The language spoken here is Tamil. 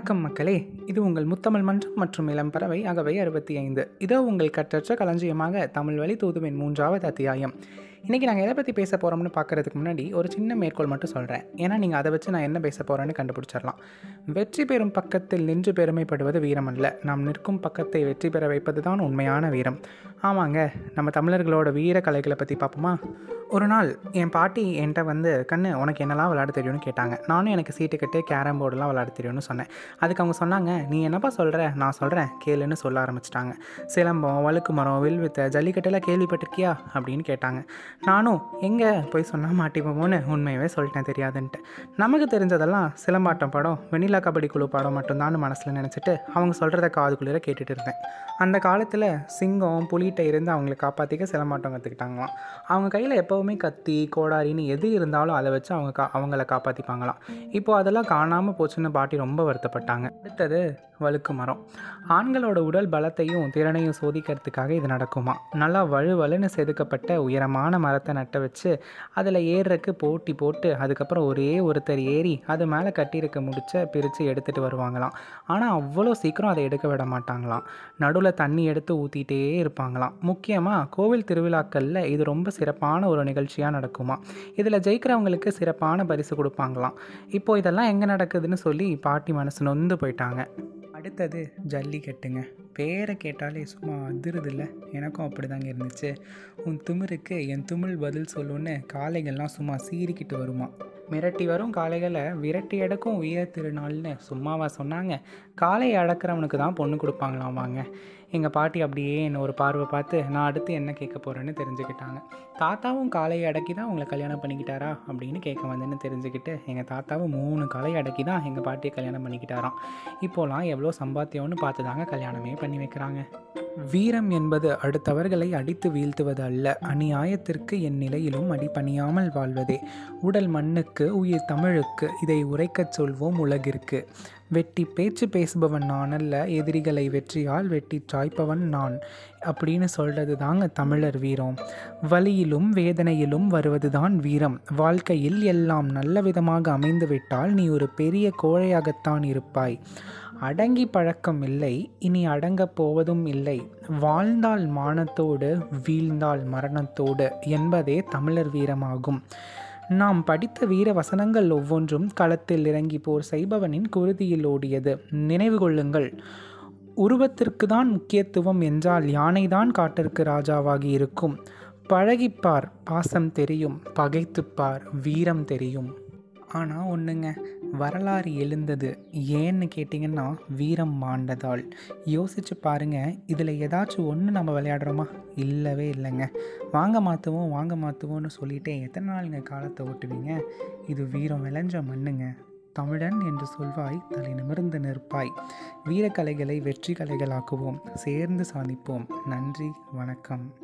வணக்கம் மக்களே. இது உங்கள் முத்தமிழ் மன்றம் மற்றும் இளம் பறவை அகவை அறுபத்தி ஐந்து. இதோ உங்கள் கற்றற்ற களஞ்சியமாக தமிழ் வழி தூதுவின் மூன்றாவது அத்தியாயம். இன்றைக்கி நாங்கள் எதை பற்றி பேச போகிறோம்னு பார்க்குறதுக்கு முன்னாடி ஒரு சின்ன மேற்கோள் மட்டும் சொல்கிறேன் ஏன்னா நீங்கள் அதை வச்சு நான் என்ன பேச போகிறேன்னு கண்டுபிடிச்சிடலாம். வெற்றி பெறும் பக்கத்தில் நின்று பெருமைப்படுவது வீரம் அல்ல. நாம் நிற்கும் பக்கத்தை வெற்றி பெற வைப்பது தான் உண்மையான வீரம். ஆமாங்க நம்ம தமிழர்களோட வீர கலைகளை பற்றி பார்ப்போமா ஒரு நாள் என் பாட்டி என்கிட்ட வந்து கண்ணு உனக்கு என்னெல்லாம் விளையாட தெரியும்னு கேட்டாங்க. நானும் எனக்கு சீட்டு கட்டு கேரம் போர்டெலாம் விளையாட தெரியும்னு சொன்னேன். அதுக்கு அவங்க சொன்னாங்க நீ என்னப்பா சொல்கிற நான் சொல்கிறேன் கேளுன்னு சொல்ல ஆரம்பிச்சிட்டாங்க. சிலம்பம் வழுக்கு மரம் வில்வித்த ஜல்லிக்கட்டெல்லாம் கேள்விப்பட்டிருக்கியா? அப்படின்னு கேட்டாங்க. நானும் எங்கே போய் சொன்னால் மாட்டிப்போமோன்னு உண்மையவே சொல்லிட்டேன் தெரியாதுன்ட்டு. நமக்கு தெரிஞ்சதெல்லாம் சிலம்பாட்டம் படம் வெண்ணிலா கபடி குழு படம் மட்டும்தான் மனசில் நினச்சிட்டு அவங்க சொல்கிறத காதுக்குள்ளே கேட்டுகிட்டு இருந்தேன். அந்த காலத்தில் சிங்கம் புலிகிட்ட இருந்து அவங்கள காப்பாற்றிக்க சிலம்பாட்டம் கற்றுக்கிட்டாங்களாம் அவங்க கையில் எப்போவுமே கத்தி கோடாரின்னு எது இருந்தாலும் அதை வச்சு அவங்க கா அவங்கள காப்பாற்றிப்பாங்களாம் இப்போது அதெல்லாம் காணாமல் போச்சுன்னு பாட்டி ரொம்ப வருத்தப்பட்டாங்க. அடுத்தது வழுக்கு மரம். ஆண்களோட உடல் பலத்தையும் திறனையும் சோதிக்கிறதுக்காக இது நடக்குமா? நல்லா வலுவலுன்னு செதுக்கப்பட்ட உயரமான மரத்தை நட்ட வச்சு அதில் ஏறுறக்கு போட்டி போட்டு அதுக்கப்புறம் ஒரே ஒருத்தர் ஏறி அது மேலே கட்டியிருக்க முடிச்ச பிரித்து எடுத்துகிட்டு வருவாங்களாம். ஆனால் அவ்வளோ சீக்கிரம் அதை எடுக்க விட மாட்டாங்களாம். நடுவில் தண்ணி எடுத்து ஊற்றிட்டே இருப்பாங்களாம். முக்கியமாக கோவில் திருவிழாக்களில் இது ரொம்ப சிறப்பான ஒரு நிகழ்ச்சியாக நடக்குமா? இதில் ஜெயிக்கிறவங்களுக்கு சிறப்பான பரிசு கொடுப்பாங்களாம். இப்போ இதெல்லாம் எங்கே நடக்குதுன்னு சொல்லி பாட்டி மனசு நொந்து போயிட்டாங்க. அடுத்தது ஜல்லிக்கட்டுங்க பேரை கேட்டாலே சும்மா அதிருதில்ல? எனக்கும் அப்படி தாங்க இருந்துச்சு. உன் திமிருக்கு என் திமிழ் பதில் சொல்லுன்னு காளைகள்லாம் சும்மா சீறிக்கிட்டு வருமா? மிரட்டி வரும் காளைகளை விரட்டி அடக்கும் வீர திருநாள்னு சும்மாவா சொன்னாங்க. காளையை அடக்கிறவனுக்கு தான் பொண்ணு கொடுப்பாங்களாம் வாங்க. எங்கள் பாட்டி அப்படியே என்னை ஒரு பார்வை பார்த்து நான் அடுத்து என்ன கேட்க போகிறேன்னு தெரிஞ்சுக்கிட்டாங்க. தாத்தாவும் காளையை அடக்கி தான் உங்களை கல்யாணம் பண்ணிக்கிட்டாரா? அப்படின்னு கேட்க வந்தேன்னு தெரிஞ்சுக்கிட்டு எங்கள் தாத்தாவும் மூணு காளையை அடக்கி தான் எங்கள் பாட்டியை கல்யாணம் பண்ணிக்கிட்டாராம். இப்போலாம் எவ்வளோ சம்பாத்தியம்னு பார்த்து தாங்க கல்யாணமே பண்ணி வைக்கிறாங்க. வீரம் என்பது அடுத்தவர்களை அடித்து வீழ்த்துவது அல்ல அநியாயத்திற்கு என் நிலையிலும் அடிபணியாமல் வாழ்வதே. உடல் மண்ணுக்கு உயிர் தமிழுக்கு இதை உரைக்கச் சொல்வோம் உலகிற்கு. வெட்டி பேச்சு பேசுபவன் நான் அல்ல எதிரிகளை வெற்றியால் வெட்டி சாய்ப்பவன் நான். அப்படின்னு சொல்கிறது தாங்க தமிழர் வீரம். வலியிலும் வேதனையிலும் வருவதுதான் வீரம். வாழ்க்கையில் எல்லாம் நல்ல விதமாக அமைந்துவிட்டால் நீ ஒரு பெரிய கோழையாகத்தான் இருப்பாய். அடங்கி பழக்கம் இல்லை இனி அடங்கப் போவதும் இல்லை. வாழ்ந்தால் மானத்தோடு வீழ்ந்தால் மரணத்தோடு என்பதே தமிழர் வீரமாகும். நாம் படித்த வீர வசனங்கள் ஒவ்வொன்றும் களத்தில் இறங்கி போர் செய்பவனின் குருதியில் ஓடியது. நினைவு கொள்ளுங்கள் உருவத்திற்கு தான் முக்கியத்துவம் என்றால் யானைதான் காட்டிற்கு ராஜாவாகி இருக்கும். பழகிப்பார் பாசம் தெரியும் பகைத்துப்பார் வீரம் தெரியும். ஆனால் ஒன்றுங்க வரலாறு எழுந்தது. ஏன்னு கேட்டிங்கன்னா வீரம் மாண்டதால். யோசிச்சு பாருங்க இதில் ஏதாச்சும் ஒன்று நம்ம விளையாடுறோமா? இல்லவே இல்லைங்க. வாங்க மாற்றுவோம் வாங்க மாற்றுவோம்னு சொல்லிட்டு எத்தனை நாளுங்க காலத்தை ஓட்டுவீங்க? இது வீரம் விளைஞ்ச மண்ணுங்க. தமிழன் என்று சொல்வாய் தலை நிமிர்ந்து நிற்பாய். வீரக்கலைகளை வெற்றி கலைகளாக்குவோம் சேர்ந்து சாதிப்போம். நன்றி வணக்கம்.